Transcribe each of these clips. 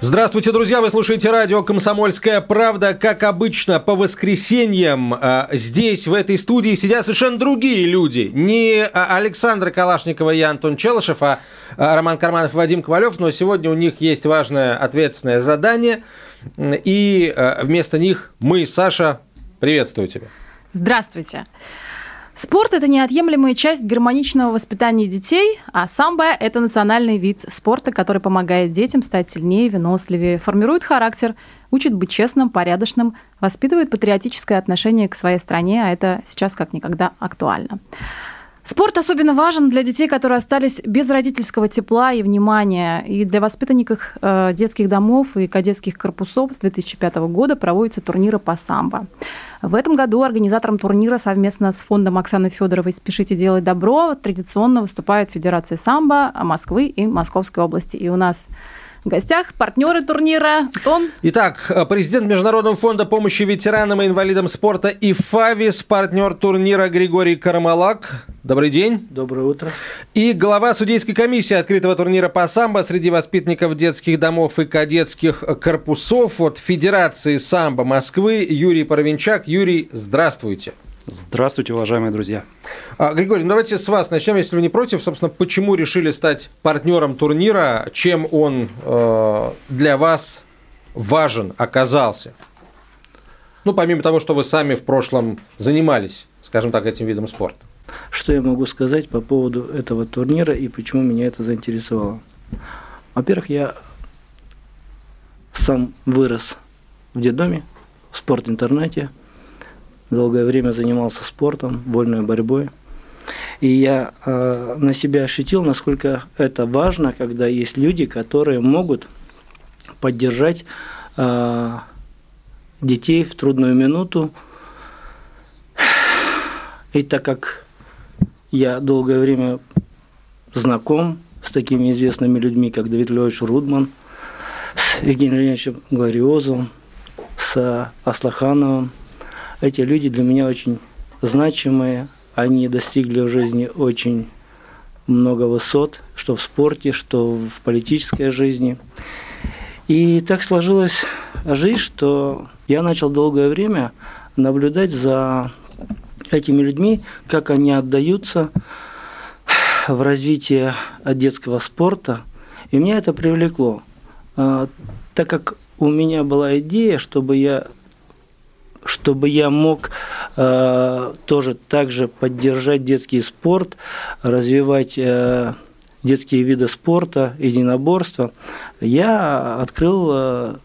Здравствуйте, друзья! Вы слушаете радио «Комсомольская правда». Как обычно, по воскресеньям э, здесь, в этой студии, сидят совершенно другие люди. Не а, Александр Калашникова и Антон Челышев, а а, Роман Карманов и Вадим Ковалев. Но сегодня у них есть важное ответственное задание. И вместо них мы, Саша, приветствую тебя. Здравствуйте. Спорт – это неотъемлемая часть гармоничного воспитания детей, а самбо – это национальный вид спорта, который помогает детям стать сильнее, выносливее, формирует характер, учит быть честным, порядочным, воспитывает патриотическое отношение к своей стране, а это сейчас как никогда актуально. Спорт особенно важен для детей, которые остались без родительского тепла и внимания. И для воспитанников э, детских домов и кадетских корпусов с 2005 года проводятся турниры по самбо. В этом году организатором турнира совместно с фондом Оксаны Федоровой «Спешите делать добро» традиционно выступает Федерация самбо Москвы и Московской области. И у нас в гостях партнеры турнира. Антон. Итак, э, президент Международного фонда помощи ветеранам и инвалидам спорта и ФАВИС, партнер турнира Григорий Карамалак. Добрый день. Доброе утро. И глава судейской комиссии открытого турнира по самбо среди воспитанников детских домов и кадетских корпусов от Федерации самбо Москвы Юрий Паровинчак. Юрий, здравствуйте. Здравствуйте, уважаемые друзья. А, Григорий, ну давайте с вас начнем, если вы не против. Собственно, почему решили стать партнером турнира? Чем он э, для вас важен оказался? Ну, помимо того, что вы сами в прошлом занимались, скажем так, этим видом спорта. Что я могу сказать по поводу этого турнира и почему меня это заинтересовало? Во-первых, я сам вырос в детдоме, в спорт-интернете – долгое время занимался спортом, вольной борьбой. И я э, на себя ощутил, насколько это важно, когда есть люди, которые могут поддержать э, детей в трудную минуту. И так как я долгое время знаком с такими известными людьми, как Давид Львович Рудман, с Евгением Леонидовичем Глориозовым, с Аслахановым, эти люди для меня очень значимые, они достигли в жизни очень много высот, что в спорте, что в политической жизни. И так сложилась жизнь, что я начал долгое время наблюдать за этими людьми, как они отдаются в развитие детского спорта. И меня это привлекло. А, так как у меня была идея, чтобы я чтобы я мог э, тоже также поддержать детский спорт, развивать э, детские виды спорта, единоборства, я открыл э,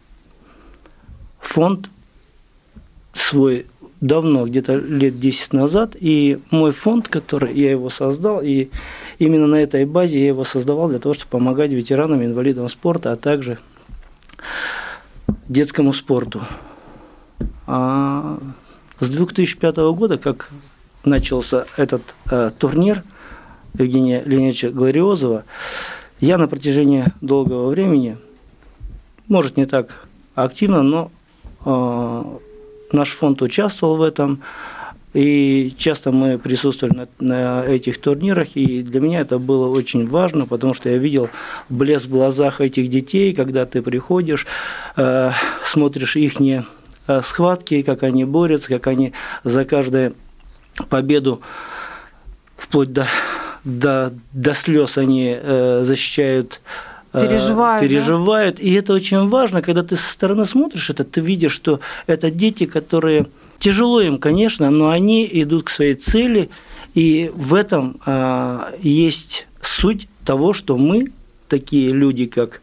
фонд свой давно, где-то лет 10 назад, и мой фонд, который я его создал, и именно на этой базе я его создавал для того, чтобы помогать ветеранам, инвалидам спорта, а также детскому спорту. А с 2005 года, как начался этот э, турнир Евгения Леонидовича Глориозова, я на протяжении долгого времени, может не так активно, но э, наш фонд участвовал в этом, и часто мы присутствовали на, на этих турнирах, и для меня это было очень важно, потому что я видел блеск в глазах этих детей, когда ты приходишь, э, смотришь их Э, схватки, как они борются, как они за каждую победу вплоть до, до, до слез они э, защищают э, переживают. переживают. Да? И это очень важно, когда ты со стороны смотришь это, ты видишь, что это дети, которые тяжело им, конечно, но они идут к своей цели, и в этом э, есть суть того, что мы такие люди, как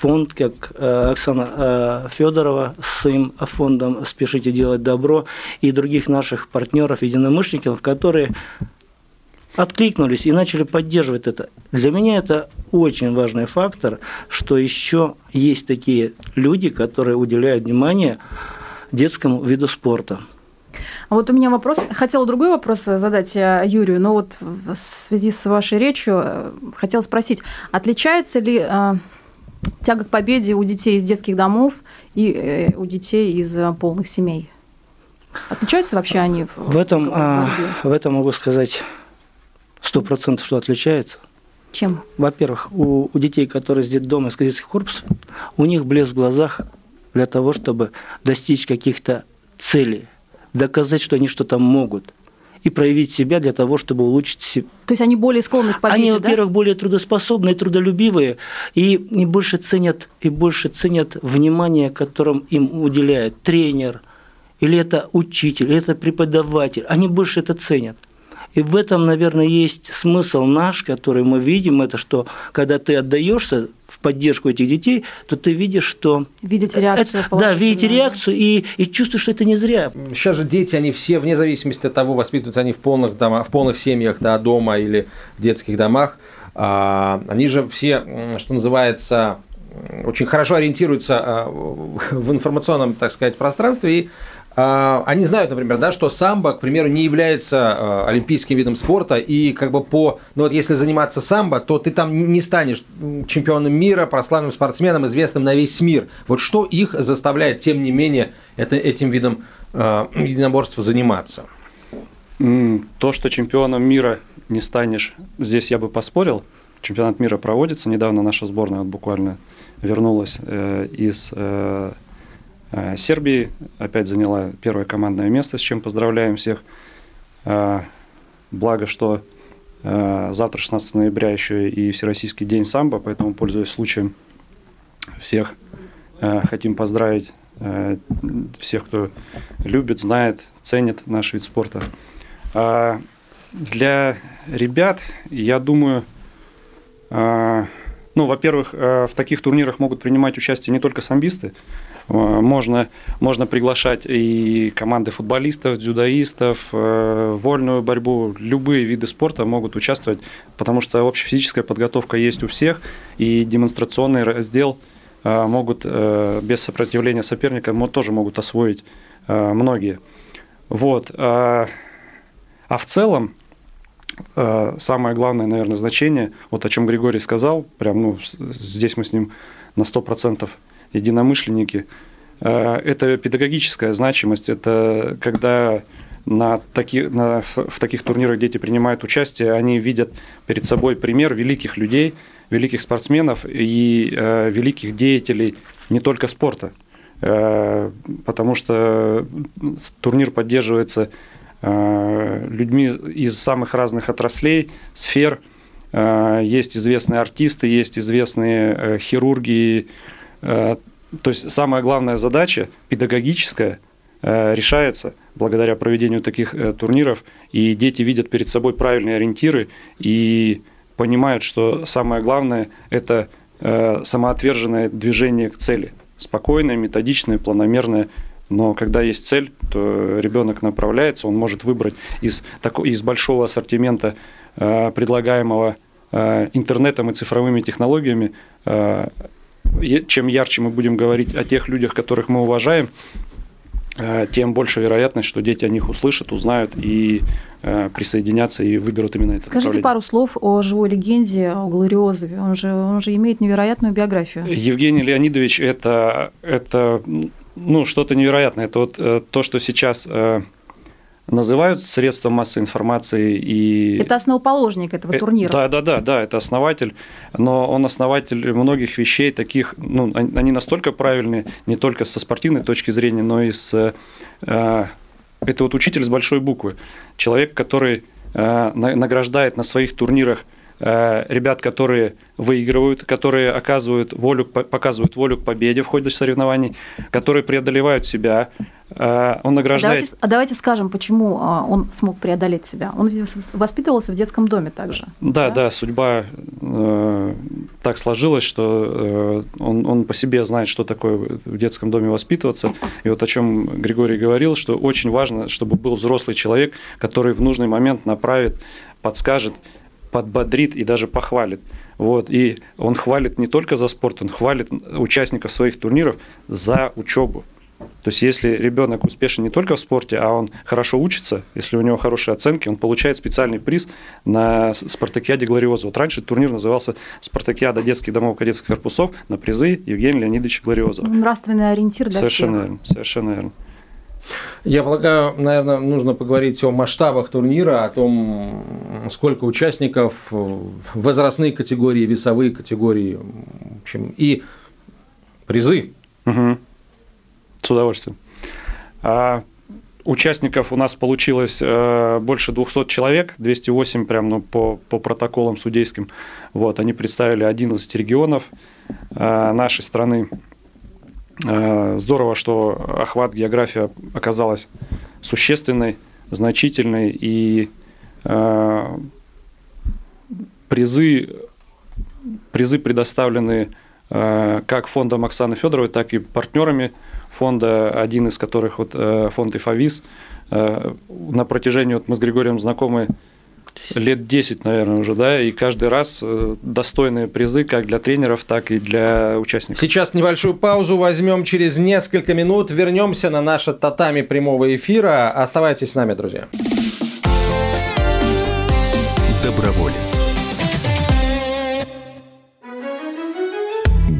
фонд, как э, Оксана э, Федорова с своим фондом «Спешите делать добро» и других наших партнеров, единомышленников, которые откликнулись и начали поддерживать это. Для меня это очень важный фактор, что еще есть такие люди, которые уделяют внимание детскому виду спорта. А вот у меня вопрос, хотела другой вопрос задать э, Юрию, но вот в связи с вашей речью хотела спросить, отличается ли тяга к победе у детей из детских домов и у детей из полных семей? Отличаются вообще они? В, в этом, в, а, в этом могу сказать сто процентов, что отличается. Чем? Во-первых, у, у детей, которые из детдома, из детских корпусов, у них блеск в глазах для того, чтобы достичь каких-то целей, доказать, что они что-то могут и проявить себя для того, чтобы улучшить себя. То есть они более склонны к победе, Они, во-первых, да? более трудоспособные, трудолюбивые и больше ценят и больше ценят внимание, которым им уделяет тренер, или это учитель, или это преподаватель. Они больше это ценят. И в этом, наверное, есть смысл наш, который мы видим, это что, когда ты отдаешься в поддержку этих детей, то ты видишь, что... Видите реакцию это, Да, видите реакцию и, и чувствуешь, что это не зря. Сейчас же дети, они все, вне зависимости от того, воспитываются они в полных, домах, в полных семьях, да, дома или в детских домах, а, они же все, что называется, очень хорошо ориентируются а, в информационном, так сказать, пространстве и они знают, например, да, что самбо, к примеру, не является а, олимпийским видом спорта, и как бы по, ну вот если заниматься самбо, то ты там не станешь чемпионом мира, прославленным спортсменом, известным на весь мир. Вот что их заставляет, тем не менее, это, этим видом э, единоборства заниматься? То, что чемпионом мира не станешь, здесь я бы поспорил. Чемпионат мира проводится. Недавно наша сборная вот буквально вернулась э, из э, Э, Сербии опять заняла первое командное место, с чем поздравляем всех. Э, благо, что э, завтра, 16 ноября, еще и Всероссийский день самбо, поэтому, пользуясь случаем, всех хотим поздравить, всех, кто любит, знает, ценит наш вид спорта. Для ребят, я думаю, ну, во-первых, в таких турнирах могут принимать участие не только самбисты, Э, можно, можно приглашать и команды футболистов, дзюдоистов, э, вольную борьбу, любые виды спорта могут участвовать, потому что общая физическая подготовка есть у всех, и демонстрационный раздел э, могут без сопротивления соперника тоже могут освоить многие. Вот. А в целом, самое главное, наверное, значение, вот о чем Григорий сказал, прям, ну, здесь мы с ним на 100% единомышленники. Э, это педагогическая значимость, это когда на таки, на, в таких турнирах дети принимают участие, они видят перед собой пример великих людей, великих спортсменов и э, великих деятелей не только спорта. Э, потому что турнир поддерживается э, людьми из самых разных отраслей, сфер. Э, есть известные артисты, есть известные э, хирурги, то есть самая главная задача педагогическая э, решается благодаря проведению таких э, турниров, и дети видят перед собой правильные ориентиры и понимают, что самое главное – это самоотверженное движение к цели. Спокойное, методичное, планомерное. Но когда есть цель, то ребенок направляется, он может выбрать из, такого, из большого ассортимента предлагаемого интернетом и цифровыми технологиями чем ярче мы будем говорить о тех людях, которых мы уважаем, э, тем больше вероятность, что дети о них услышат, узнают и э, присоединятся и выберут именно это Скажите пару слов о живой легенде, о Глориозове. Он же, он же имеет невероятную биографию. Евгений Леонидович – это, это ну, что-то невероятное. Это вот э, то, что сейчас называют средством массовой информации. И... Это основоположник этого э, турнира. Да, да, да, да, это основатель, но он основатель многих вещей таких, ну, они настолько правильные, не только со спортивной точки зрения, но и с... Э, это вот учитель с большой буквы, человек, который э, награждает на своих турнирах ребят, которые выигрывают, которые оказывают волю, показывают волю к победе в ходе соревнований, которые преодолевают себя, Э, он награждает... Давайте, а давайте скажем, почему а, он смог преодолеть себя. Он воспитывался в детском доме также. Да, да, да судьба э, так сложилась, что э, он, он по себе знает, что такое в детском доме воспитываться. И вот о чем Григорий говорил, что очень важно, чтобы был взрослый человек, который в нужный момент направит, подскажет, подбодрит и даже похвалит. Вот, и он хвалит не только за спорт, он хвалит участников своих турниров за учебу То есть, если ребенок успешен не только в спорте, а он хорошо учится, если у него хорошие оценки, он получает специальный приз на спартакиаде Глориоза. Вот раньше турнир назывался Спартакиада детских домов кадетских корпусов на призы Евгения Леонидовича Глориозова. Нравственный ориентир для совершенно всех. Верно, совершенно верно. Я полагаю, наверное, нужно поговорить о масштабах турнира, о том, сколько участников, возрастные категории, весовые категории, в общем, и призы. Угу. С удовольствием. А, участников у нас получилось э, больше 200 человек, 208 прям ну, по, по протоколам судейским. Вот, они представили 11 регионов э, нашей страны. Э, здорово, что охват география оказалась существенной, значительной, и э, призы, призы предоставлены как фондом Оксаны Федоровой, так и партнерами фонда, один из которых вот фонд Ифавис. На протяжении, вот мы с Григорием знакомы лет 10, наверное, уже, да, и каждый раз достойные призы как для тренеров, так и для участников. Сейчас небольшую паузу возьмем через несколько минут, вернемся на наше татами прямого эфира. Оставайтесь с нами, друзья.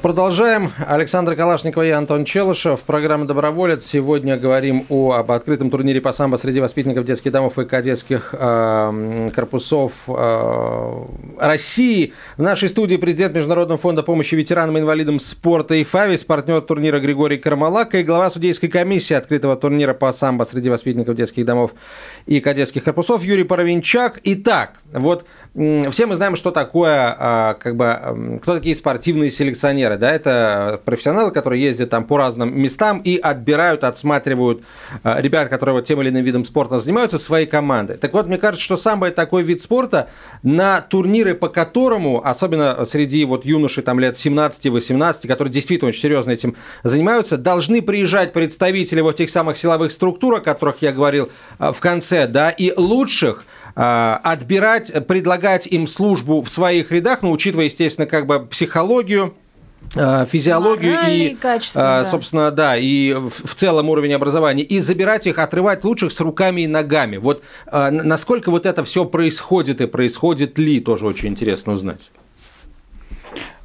Продолжаем. Александр Калашников и Антон Челышев. Программа «Доброволец». Сегодня говорим о, об открытом турнире по самбо среди воспитанников детских домов и кадетских э, корпусов э, России. В нашей студии президент Международного фонда помощи ветеранам и инвалидам спорта и ФАВИС, партнер турнира Григорий Кармалака и глава судейской комиссии открытого турнира по самбо среди воспитанников детских домов и кадетских корпусов Юрий Паровинчак. Итак, вот все мы знаем, что такое, а, как бы, кто такие спортивные селекционеры, да, это профессионалы, которые ездят там по разным местам и отбирают, отсматривают а, ребят, которые вот тем или иным видом спорта занимаются, своей команды. Так вот, мне кажется, что самбо такой вид спорта, на турниры по которому, особенно среди вот юношей там лет 17-18, которые действительно очень серьезно этим занимаются, должны приезжать представители вот тех самых силовых структур, о которых я говорил а, в конце, да, и лучших отбирать, предлагать им службу в своих рядах, но учитывая, естественно, как бы психологию, физиологию Моральные и, качества, да. собственно, да, и в целом уровень образования, и забирать их, отрывать лучших с руками и ногами. Вот насколько вот это все происходит и происходит ли, тоже очень интересно узнать.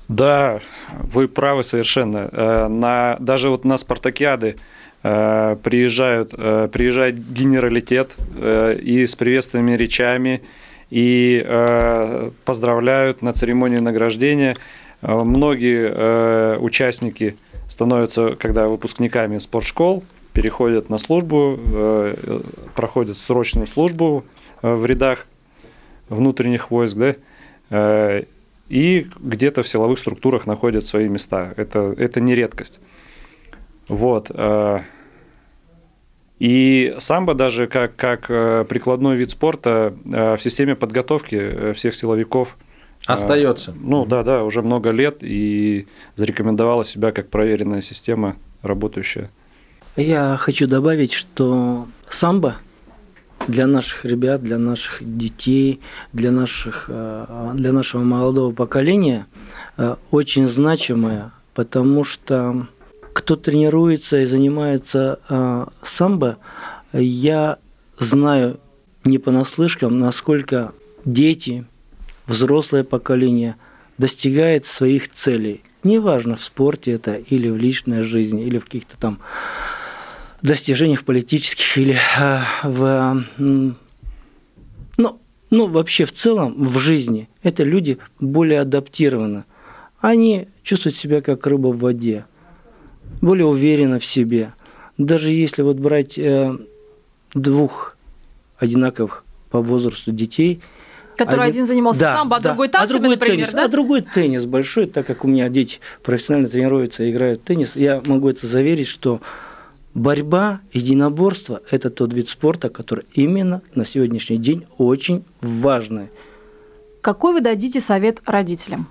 Да, вы правы совершенно. На, даже вот на спартакиады приезжают, приезжает генералитет и с приветственными речами, и поздравляют на церемонии награждения. Многие участники становятся, когда выпускниками спортшкол, переходят на службу, проходят срочную службу в рядах внутренних войск, да, и где-то в силовых структурах находят свои места. Это, это не редкость. Вот. И самбо даже как, как прикладной вид спорта в системе подготовки всех силовиков Остается. Ну да, да, уже много лет и зарекомендовала себя как проверенная система, работающая. Я хочу добавить, что самбо для наших ребят, для наших детей, для, наших, для нашего молодого поколения очень значимое, потому что кто тренируется и занимается э, самбо, я знаю не понаслышкам, насколько дети, взрослое поколение достигает своих целей. Неважно, в спорте это или в личной жизни, или в каких-то там достижениях политических, или э, в... ну, ну, вообще в целом в жизни это люди более адаптированы. Они чувствуют себя как рыба в воде более уверенно в себе. Даже если вот брать э, двух одинаковых по возрасту детей, Который один, один занимался да, самбо, а да. другой танцами, а другой например, теннис, да? А другой теннис большой, так как у меня дети профессионально тренируются и играют в теннис, я могу это заверить, что борьба, единоборство – это тот вид спорта, который именно на сегодняшний день очень важный. Какой вы дадите совет родителям?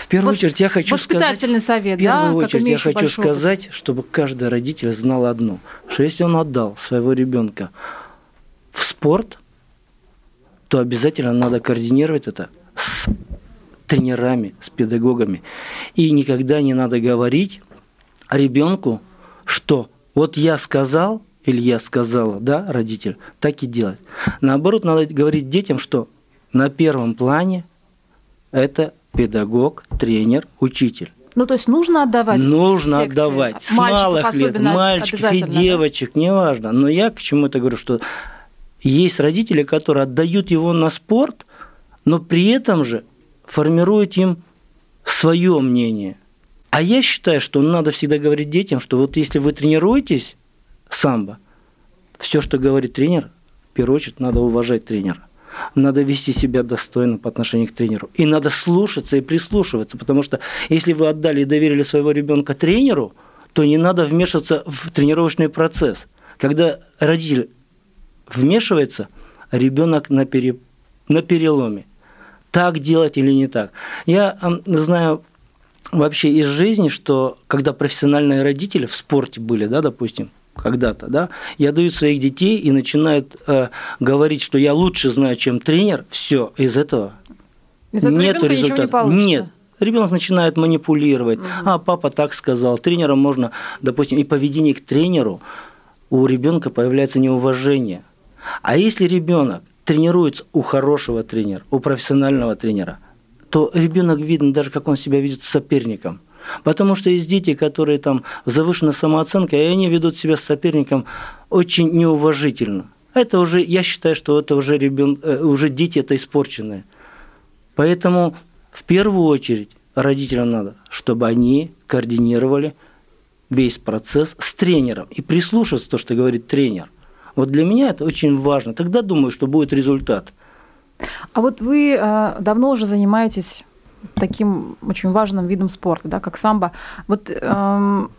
В первую Вос... очередь я хочу Воспитательный сказать, совет, в первую да, очередь я хочу сказать, опыт. чтобы каждый родитель знал одно, что если он отдал своего ребенка в спорт, то обязательно надо координировать это с тренерами, с педагогами. И никогда не надо говорить ребенку, что вот я сказал, или я сказала, да, родитель, так и делать. Наоборот, надо говорить детям, что на первом плане это педагог, тренер, учитель. Ну, то есть нужно отдавать Нужно секции. отдавать. С малых лет, мальчиков и девочек, да? неважно. Но я к чему это говорю, что есть родители, которые отдают его на спорт, но при этом же формируют им свое мнение. А я считаю, что надо всегда говорить детям, что вот если вы тренируетесь самбо, все, что говорит тренер, в первую очередь надо уважать тренера надо вести себя достойно по отношению к тренеру. И надо слушаться и прислушиваться, потому что если вы отдали и доверили своего ребенка тренеру, то не надо вмешиваться в тренировочный процесс. Когда родитель вмешивается, ребенок на, пере... на переломе. Так делать или не так. Я знаю вообще из жизни, что когда профессиональные родители в спорте были, да, допустим, когда-то, да, и отдают своих детей и начинают э, говорить, что я лучше знаю, чем тренер, все, из этого из этого нет результата. Не получится. Нет, ребенок начинает манипулировать. Угу. А папа так сказал. Тренером можно, допустим, и поведение к тренеру у ребенка появляется неуважение. А если ребенок тренируется у хорошего тренера, у профессионального тренера, то ребенок видно даже, как он себя ведет с соперником. Потому что есть дети, которые там завышена самооценка, и они ведут себя с соперником очень неуважительно. Это уже, я считаю, что это уже, ребен, э, уже дети это испорченные. Поэтому в первую очередь родителям надо, чтобы они координировали весь процесс с тренером и прислушаться то, что говорит тренер. Вот для меня это очень важно. Тогда думаю, что будет результат. А вот вы э, давно уже занимаетесь таким очень важным видом спорта, да, как самбо. Вот эм,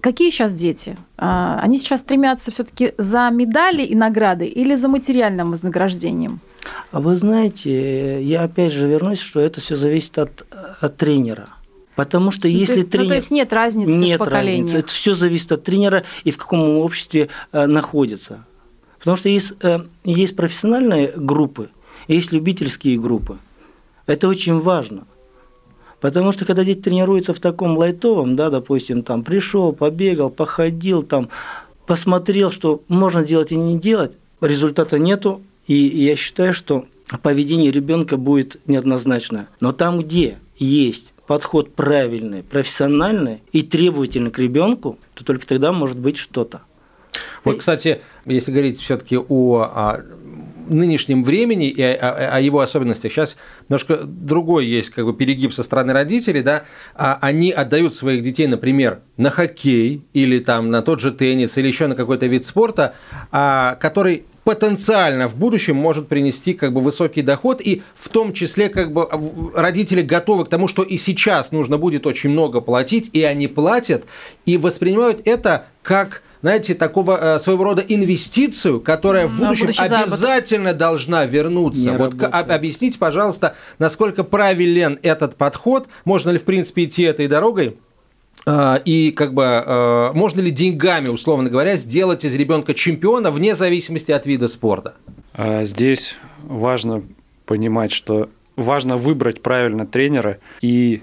какие сейчас дети? Э, они сейчас стремятся все-таки за медали и награды или за материальным вознаграждением? А вы знаете, я опять же вернусь, что это все зависит от, от тренера. Потому что ну, если то есть, тренер... Ну, то есть нет разницы нет в? Разницы. Это все зависит от тренера и в каком обществе э, находится. Потому что есть, э, есть профессиональные группы, есть любительские группы. Это очень важно. Потому что когда дети тренируются в таком лайтовом, да, допустим, там пришел, побегал, походил, там посмотрел, что можно делать и не делать, результата нету, и я считаю, что поведение ребенка будет неоднозначное. Но там, где есть подход правильный, профессиональный и требовательный к ребенку, то только тогда может быть что-то. Вот, кстати, если говорить все-таки о а, нынешнем времени и о, о, его особенностях. Сейчас немножко другой есть как бы перегиб со стороны родителей, да, а они отдают своих детей, например, на хоккей или там на тот же теннис или еще на какой-то вид спорта, а, который потенциально в будущем может принести как бы высокий доход, и в том числе как бы родители готовы к тому, что и сейчас нужно будет очень много платить, и они платят, и воспринимают это как знаете, такого э, своего рода инвестицию, которая в будущем обязательно заработок. должна вернуться. Не вот работает. объясните, пожалуйста, насколько правилен этот подход, можно ли в принципе идти этой дорогой? А, и как бы э, можно ли деньгами, условно говоря, сделать из ребенка чемпиона вне зависимости от вида спорта? А, здесь важно понимать, что важно выбрать правильно тренера и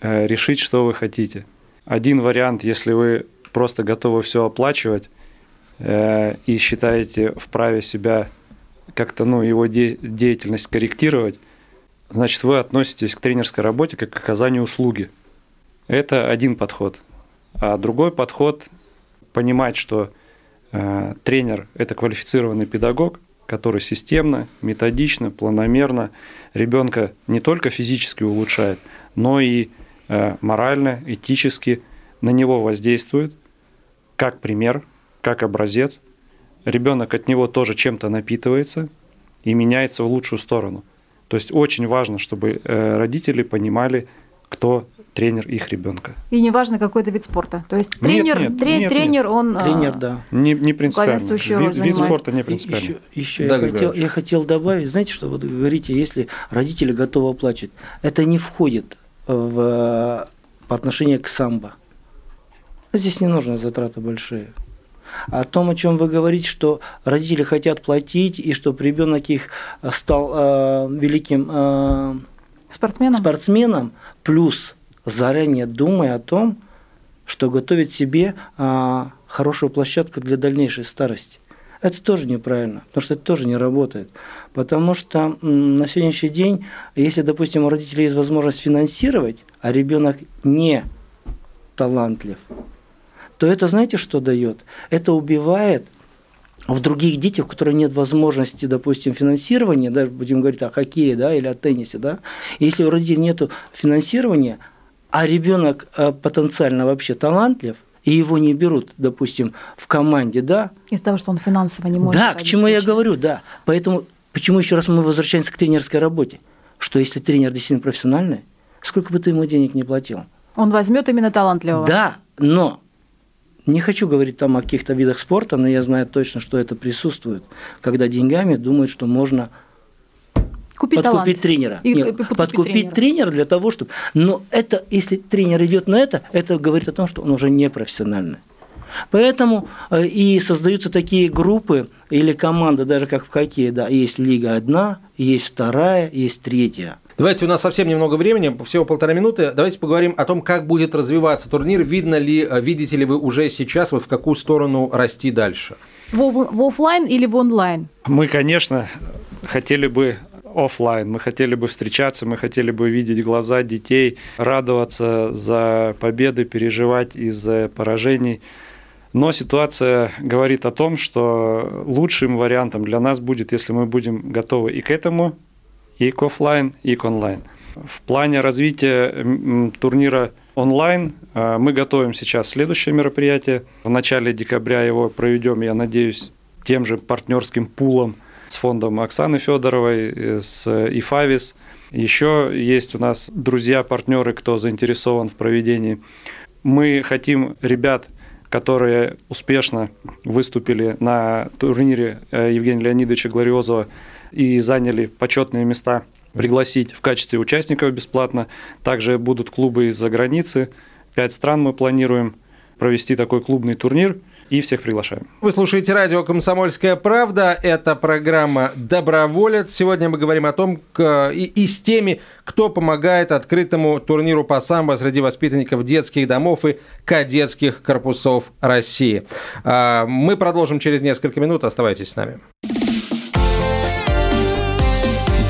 э, решить, что вы хотите. Один вариант, если вы просто готовы все оплачивать э, и считаете вправе себя как-то, ну, его де- деятельность корректировать, значит, вы относитесь к тренерской работе как к оказанию услуги. Это один подход. А другой подход – понимать, что э, тренер – это квалифицированный педагог, который системно, методично, планомерно ребенка не только физически улучшает, но и э, морально, этически на него воздействует, как пример, как образец. Ребенок от него тоже чем-то напитывается, и меняется в лучшую сторону. То есть очень важно, чтобы э, родители понимали, кто тренер их ребенка. И неважно, какой это вид спорта. То есть тренер, нет, тре- нет, тренер, он... а, Тренер, да. Не, не принципиально. Вид, вид спорта не принципиально. Еще, еще Да, я, хотел, я хотел добавить, знаете, что вы говорите, если родители готовы оплачивать, это не входит в, по отношению к самбо. Здесь не нужны затраты большие. О том, о чем вы говорите, что родители хотят платить, и чтобы ребенок их э, стал э, великим э, Спортсменом? спортсменом, плюс заранее думая о том, что готовить себе а, хорошую площадку для дальнейшей старости. Это тоже неправильно, потому что это тоже не работает. Потому что на сегодняшний день, если, допустим, у родителей есть возможность финансировать, а ребенок не талантлив, то это знаете, что дает? Это убивает в других детях, у которых нет возможности, допустим, финансирования, даже будем говорить о хоккее да, или о теннисе, да, если у родителей нет финансирования, а ребенок э, потенциально вообще талантлив, и его не берут, допустим, в команде, да, Из-за того, что он финансово не может да, к чему я говорю, да. Поэтому, почему еще раз мы возвращаемся к тренерской работе? Что если тренер действительно профессиональный, сколько бы ты ему денег не платил? Он возьмет именно талантливого. Да, но не хочу говорить там о каких-то видах спорта, но я знаю точно, что это присутствует, когда деньгами думают, что можно Купить подкупить талант. тренера. И- Нет, и подкупить подкупить тренера. тренера для того, чтобы... Но это, если тренер идет на это, это говорит о том, что он уже не профессиональный. Поэтому э, и создаются такие группы или команды, даже как в хоккее, да, есть лига одна, есть вторая, есть третья. Давайте, у нас совсем немного времени, всего полтора минуты. Давайте поговорим о том, как будет развиваться турнир. Видно ли, э, видите ли вы уже сейчас, вот в какую сторону расти дальше? В, в офлайн или в онлайн? Мы, конечно, хотели бы офлайн, мы хотели бы встречаться, мы хотели бы видеть глаза детей, радоваться за победы, переживать из-за поражений. Но ситуация говорит о том, что лучшим вариантом для нас будет, если мы будем готовы и к этому, и к офлайн, и к онлайн. В плане развития турнира онлайн э, мы готовим сейчас следующее мероприятие. В начале декабря его проведем, я надеюсь, тем же партнерским пулом с фондом Оксаны Федоровой, э, с ИФАВИС. Еще есть у нас друзья-партнеры, кто заинтересован в проведении. Мы хотим ребят, которые успешно выступили на турнире э, Евгения Леонидовича Глориозова и заняли почетные места, пригласить в качестве участников бесплатно. Также будут клубы из-за границы. Пять стран мы планируем провести такой клубный турнир и всех приглашаем. Вы слушаете радио «Комсомольская правда». Это программа «Доброволец». Сегодня мы говорим о том, и, и с теми, кто помогает открытому турниру по самбо среди воспитанников детских домов и кадетских корпусов России. А, Мы продолжим через несколько минут. Оставайтесь с нами.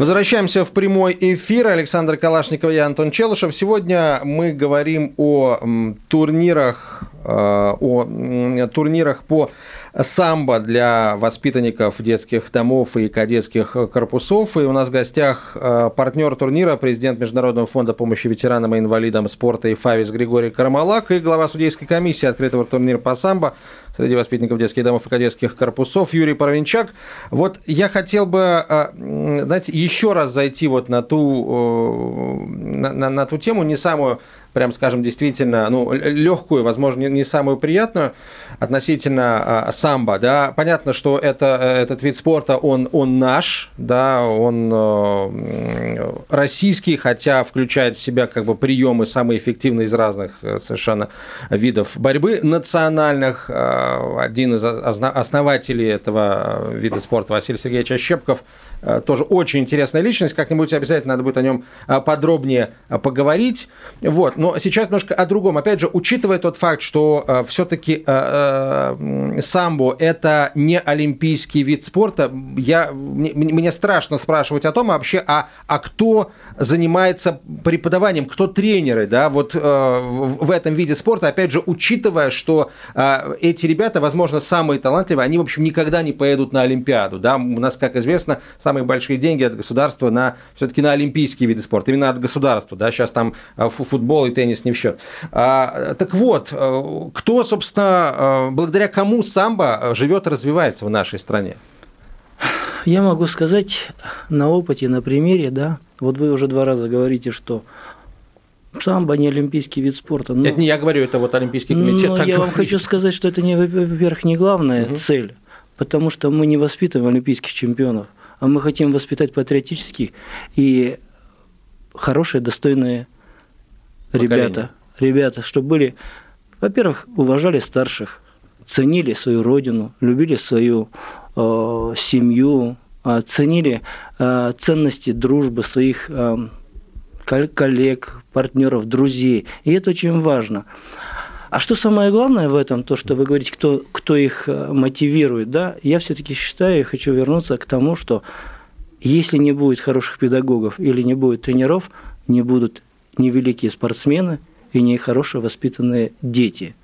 Возвращаемся в прямой эфир. Александр Калашников и Антон Челышев. Сегодня мы говорим о турнирах, э, о турнирах по самбо для воспитанников детских домов и кадетских корпусов. И у нас в гостях э, партнер турнира, президент Международного фонда помощи ветеранам и инвалидам спорта и ФАВИС Григорий Карамалак и глава судейской комиссии открытого турнира по самбо среди воспитанников детских домов и кадетских корпусов Юрий Парвинчак. Вот я хотел бы, э, знаете, еще раз зайти вот на ту, э, на, на- на ту тему, не самую, прям скажем, действительно, ну, легкую, возможно, не, самую приятную относительно э, самбо, да. Понятно, что это, э, этот вид спорта, он, он наш, да, он э, российский, хотя включает в себя как бы приемы самые эффективные из разных э, совершенно видов борьбы национальных. Э, Один из основателей этого э, вида спорта Василий Сергеевич Ощепков тоже очень интересная личность. Как-нибудь обязательно надо будет о нем э, подробнее э, поговорить. Вот. но сейчас немножко о другом. Опять же, учитывая тот факт, что э, все-таки э, э, самбо это не олимпийский вид спорта, я, мне, мне страшно спрашивать о том а вообще, а, а кто занимается преподаванием, кто тренеры, да, вот э, в, этом виде спорта, опять же, учитывая, что э, эти ребята, возможно, самые талантливые, они, в общем, никогда не поедут на Олимпиаду, да, у нас, как известно, самые большие деньги от государства на, все-таки на олимпийские виды спорта, именно от государства, да, сейчас там э, футбол и теннис не в счет. А, так вот, э, кто, собственно, э, благодаря кому самбо живет и развивается в нашей стране? Я могу сказать на опыте, на примере, да, вот вы уже два раза говорите, что самбо не олимпийский вид спорта. Но... Это не я говорю, это вот Олимпийский комитет. Но я говорит. вам хочу сказать, что это, не, во-первых, не главная угу. цель, потому что мы не воспитываем олимпийских чемпионов, а мы хотим воспитать патриотических и хорошие, достойные Поколение. ребята, ребята, чтобы были, во-первых, уважали старших, ценили свою родину, любили свою э, семью, э, ценили э, ценности дружбы своих э, коллег, партнеров, друзей. И это очень важно. А что самое главное в этом, то, что вы говорите, кто, кто их э, мотивирует, да, я все-таки считаю и хочу вернуться к тому, что если не будет хороших педагогов или не будет тренеров, не будут ни великие спортсмены и не хорошие воспитанные дети.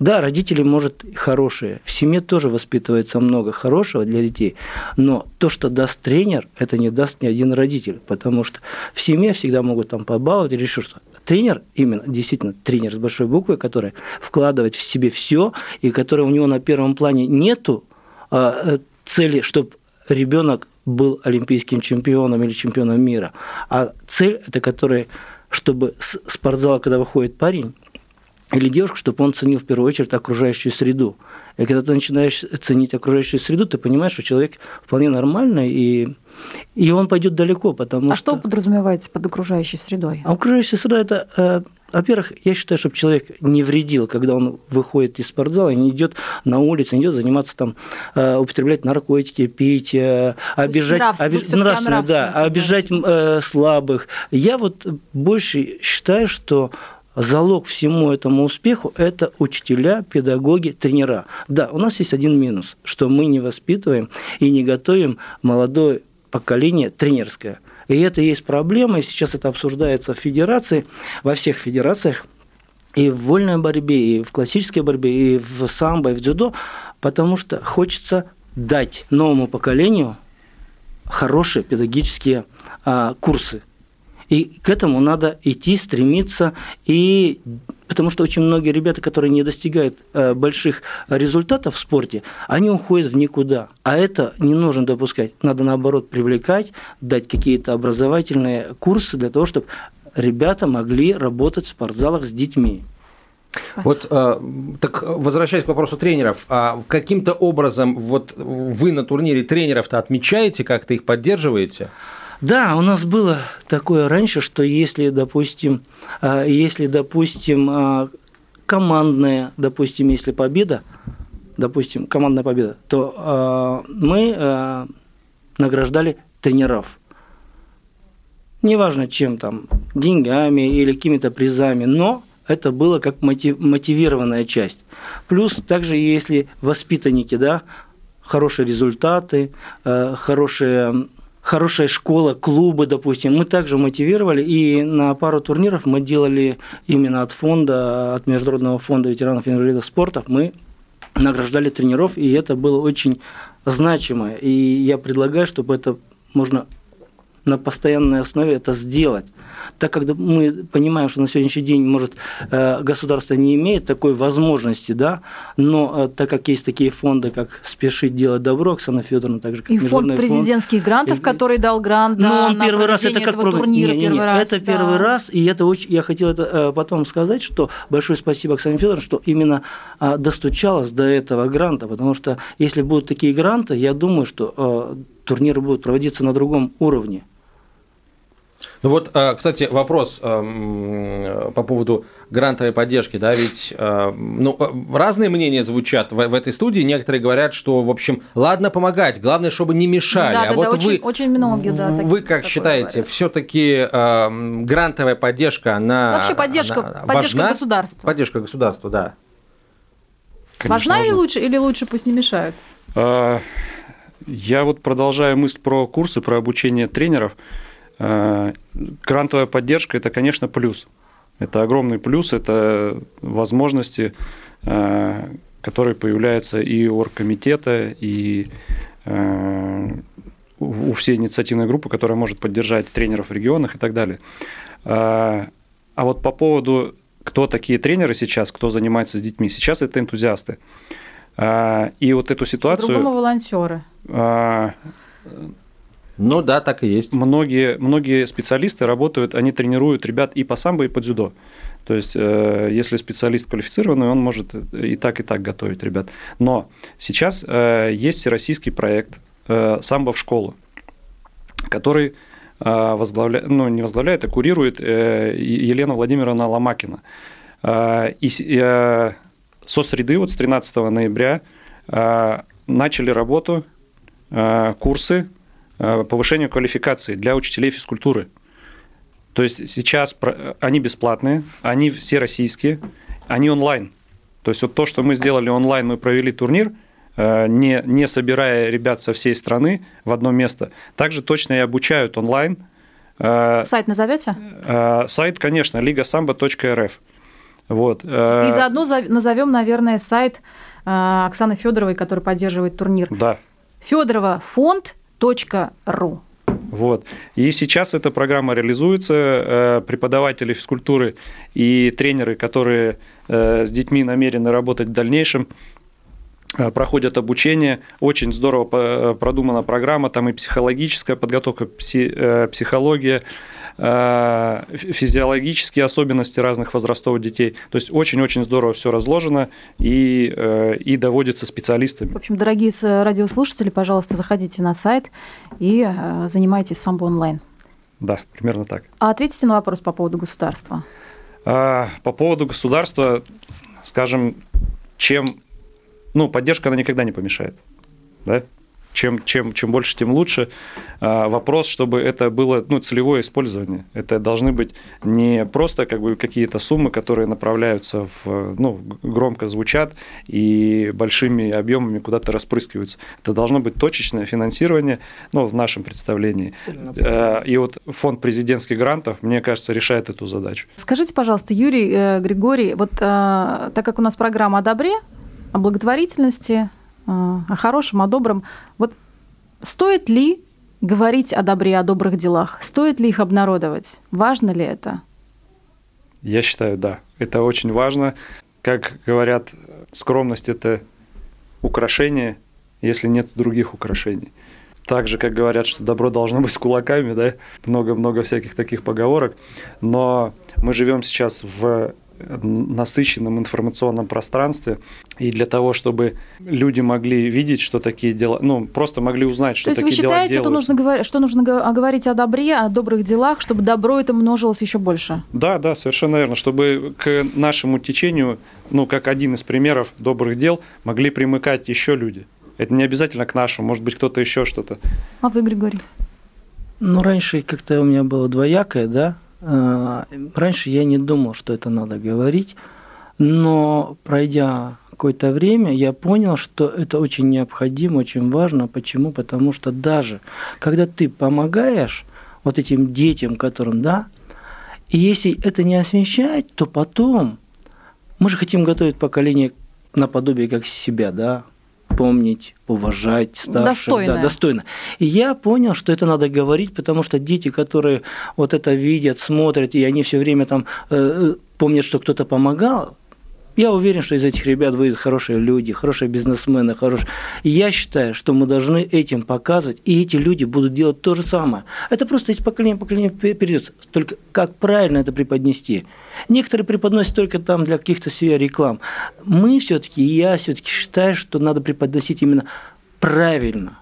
Да, родители, может, хорошие. В семье тоже воспитывается много хорошего для детей. Но то, что даст тренер, это не даст ни один родитель. Потому что в семье всегда могут там побаловать или еще что. Тренер, именно действительно тренер с большой буквы, который вкладывает в себе все, и который у него на первом плане нету а, цели, чтобы ребенок был олимпийским чемпионом или чемпионом мира. А цель, это который, чтобы с спортзала, когда выходит парень, или девушка, чтобы он ценил в первую очередь окружающую среду. И когда ты начинаешь ценить окружающую среду, ты понимаешь, что человек вполне нормальный, и, и он пойдет далеко, потому а что... А что подразумевается под окружающей средой? А окружающая среда – это э, во-первых, я считаю, чтобы человек не вредил, когда он выходит из спортзала не идет на улицу, не идет заниматься там, э, употреблять наркотики, пить, э, обижать, оби... нравственно, да, обижать э, слабых. Я вот больше считаю, что залог всему этому успеху – это учителя, педагоги, тренера. Да, у нас есть один минус, что мы не воспитываем и не готовим молодое поколение тренерское. И это есть проблема, и сейчас это обсуждается в федерации, во всех федерациях, и в вольной борьбе, и в классической борьбе, и в самбо, и в дзюдо, потому что хочется дать новому поколению хорошие педагогические а, курсы – и к этому надо идти, стремиться, и потому что очень многие ребята, которые не достигают э, больших результатов в спорте, они уходят в никуда. А это не нужно допускать. Надо наоборот привлекать, дать какие-то образовательные курсы для того, чтобы ребята могли работать в спортзалах с детьми. Вот, э, так возвращаясь к вопросу тренеров, а каким-то образом вот вы на турнире тренеров-то отмечаете, как-то их поддерживаете? Да, у нас было такое раньше, что если, допустим, а, если, допустим, а, командная, допустим, если победа, допустим, командная победа, то а, мы награждали тренеров. Неважно чем там, деньгами или какими-то призами, но это было как мотивированная часть. Плюс также, если воспитанники, да, хорошие результаты, хорошие хорошая школа, клубы, допустим. Мы также мотивировали, и на пару турниров мы делали именно от фонда, от Международного фонда ветеранов инвалидов спорта, мы награждали тренеров, и это было очень значимо. И я предлагаю, чтобы это можно на постоянной основе это сделать так как мы понимаем, что на сегодняшний день, может, э, государство не имеет такой возможности, да, но э, так как есть такие фонды, как «Спешить делать добро», Оксана Федоровна, также как И фонд президентских фонд, грантов, и, который дал грант ну, да, он на первый раз, это как турнира, не, не, первый раз. Это да. первый раз, и это очень, я хотел это э, потом сказать, что большое спасибо Оксане Федоровне, что именно достучалась до этого гранта, потому что если будут такие гранты, я думаю, что турниры будут проводиться на другом уровне. Ну вот, э, кстати, вопрос эм, по поводу грантовой поддержки, да, ведь э, ну, разные мнения звучат в, в этой студии. Некоторые говорят, что, в общем, ладно помогать, главное, чтобы не мешали. Да, а да, вот да, вы, очень, очень многие, да. Вы как считаете, все-таки э, грантовая поддержка, она Вообще поддержка, она поддержка важна? государства. Поддержка государства, да. Конечно, Важна или лучше, или лучше пусть не мешают? А, Я вот продолжаю мысль про курсы, про обучение тренеров. А, Грантовая поддержка – это, конечно, плюс. Это огромный плюс, это возможности, а, которые появляются и у оргкомитета, и а, у всей инициативной группы, которая может поддержать тренеров в регионах и так далее. А вот по поводу, кто такие тренеры сейчас, кто занимается с детьми, сейчас это энтузиасты. И вот эту ситуацию... По-другому волонтеры. Ну да, так и есть. многие, многие специалисты работают, они тренируют ребят и по самбо, и по дзюдо. То есть, э, если специалист квалифицированный, он может и так, и так готовить ребят. Но сейчас э, есть всероссийский проект э, «Самбо в школу», который возглавляет, ну, не возглавляет, а курирует э, Елена Владимировна Ломакина. Э, И э, со среды, вот с 13 ноября, э, начали работу э, курсы э, повышения квалификации для учителей физкультуры. То есть сейчас про- они бесплатные, они все российские, они онлайн. То есть вот то, что мы сделали онлайн, мы провели турнир, э, не, не собирая ребят со всей страны в одно место. Также точно и обучают онлайн. Э, Сайт назовете? э, Сайт, конечно, лигасамбо.рф. Вот. э, И заодно назовем, наверное, сайт э, Оксаны Федоровой, который поддерживает турнир. Да, Федорова фонд.ру. Вот. И сейчас эта программа реализуется. Э, Преподаватели физкультуры и тренеры, которые э, с детьми намерены работать в дальнейшем, э, проходят обучение. Очень здорово продумана программа. Там и психологическая подготовка, пси- психология, физиологические особенности разных возрастов детей. То есть очень-очень здорово все разложено и, э, и доводится специалистами. В общем, дорогие радиослушатели, пожалуйста, заходите на сайт и э, занимайтесь самбо онлайн. Да, примерно так. А ответьте на вопрос по поводу государства. А, По поводу государства, скажем, чем, ну, поддержка она никогда не помешает, да? Чем, чем, чем больше, тем лучше. А, Вопрос, чтобы это было ну, целевое использование. Это должны быть не просто как бы, какие-то суммы, которые направляются в, ну, громко звучат и большими объемами куда-то распрыскиваются. Это должно быть точечное финансирование, ну, в нашем представлении. Э, И вот фонд президентских грантов, мне кажется, решает эту задачу. Скажите, пожалуйста, Юрий э, Григорий, вот э, так как у нас программа о добре, о благотворительности, о хорошем, о добром, вот стоит ли говорить о добре, о добрых делах? Стоит ли их обнародовать? Важно ли это? Я считаю, да. Это очень важно. Как говорят, скромность – это украшение, если нет других украшений. Так же, как говорят, что добро должно быть с кулаками, да, много-много всяких таких поговорок. Но мы живем сейчас в насыщенном информационном пространстве, и для того, чтобы люди могли видеть, что такие дела, ну, просто могли узнать, что То есть вы такие дела считаете, что нужно, говорить, что нужно го- говорить о добре, о добрых делах, чтобы добро это множилось еще больше? Да, да, совершенно верно. Чтобы к нашему течению, ну, как один из примеров добрых дел, могли примыкать еще люди. Это не обязательно к нашему, может быть, кто-то еще что-то. А вы, Григорий? Ну, раньше как-то у меня было двоякое, да. А, Раньше я не думал, что это надо говорить, но пройдя какое-то время, я понял, что это очень необходимо, очень важно. Почему? Потому что даже когда ты помогаешь вот этим детям, которым, да, и если это не освещать, то потом мы же хотим готовить поколение наподобие как себя, да, помнить, уважать старших. Достойное. Да, достойно. И я понял, что это надо говорить, потому что дети, которые вот это видят, смотрят, и они все время там э, помнят, что кто-то помогал, я уверен, что из этих ребят выйдут хорошие люди, хорошие бизнесмены, хорошие. И я считаю, что мы должны этим показывать, и эти люди будут делать то же самое. Это просто из поколения в поколение пе- перейдется. Только как правильно это преподнести? Некоторые преподносят только там для каких-то себе реклам. Мы все-таки, я все-таки считаю, что надо преподносить именно правильно,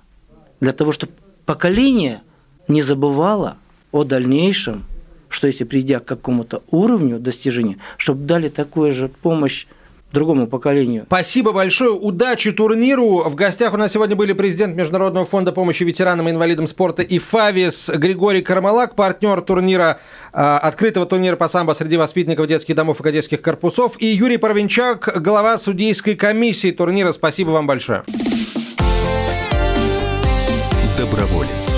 для того, чтобы поколение не забывало о дальнейшем что если придя к какому-то уровню достижения, чтобы дали такую же помощь другому поколению. Спасибо большое. Удачи турниру. В гостях у нас сегодня были президент Международного фонда помощи ветеранам и инвалидам спорта и ФАВИС Григорий Кармалак, партнер турнира а, открытого турнира по самбо среди воспитанников детских домов и кадетских корпусов, и Юрий Парвинчак, глава судейской комиссии турнира. Спасибо вам большое. Доброволец.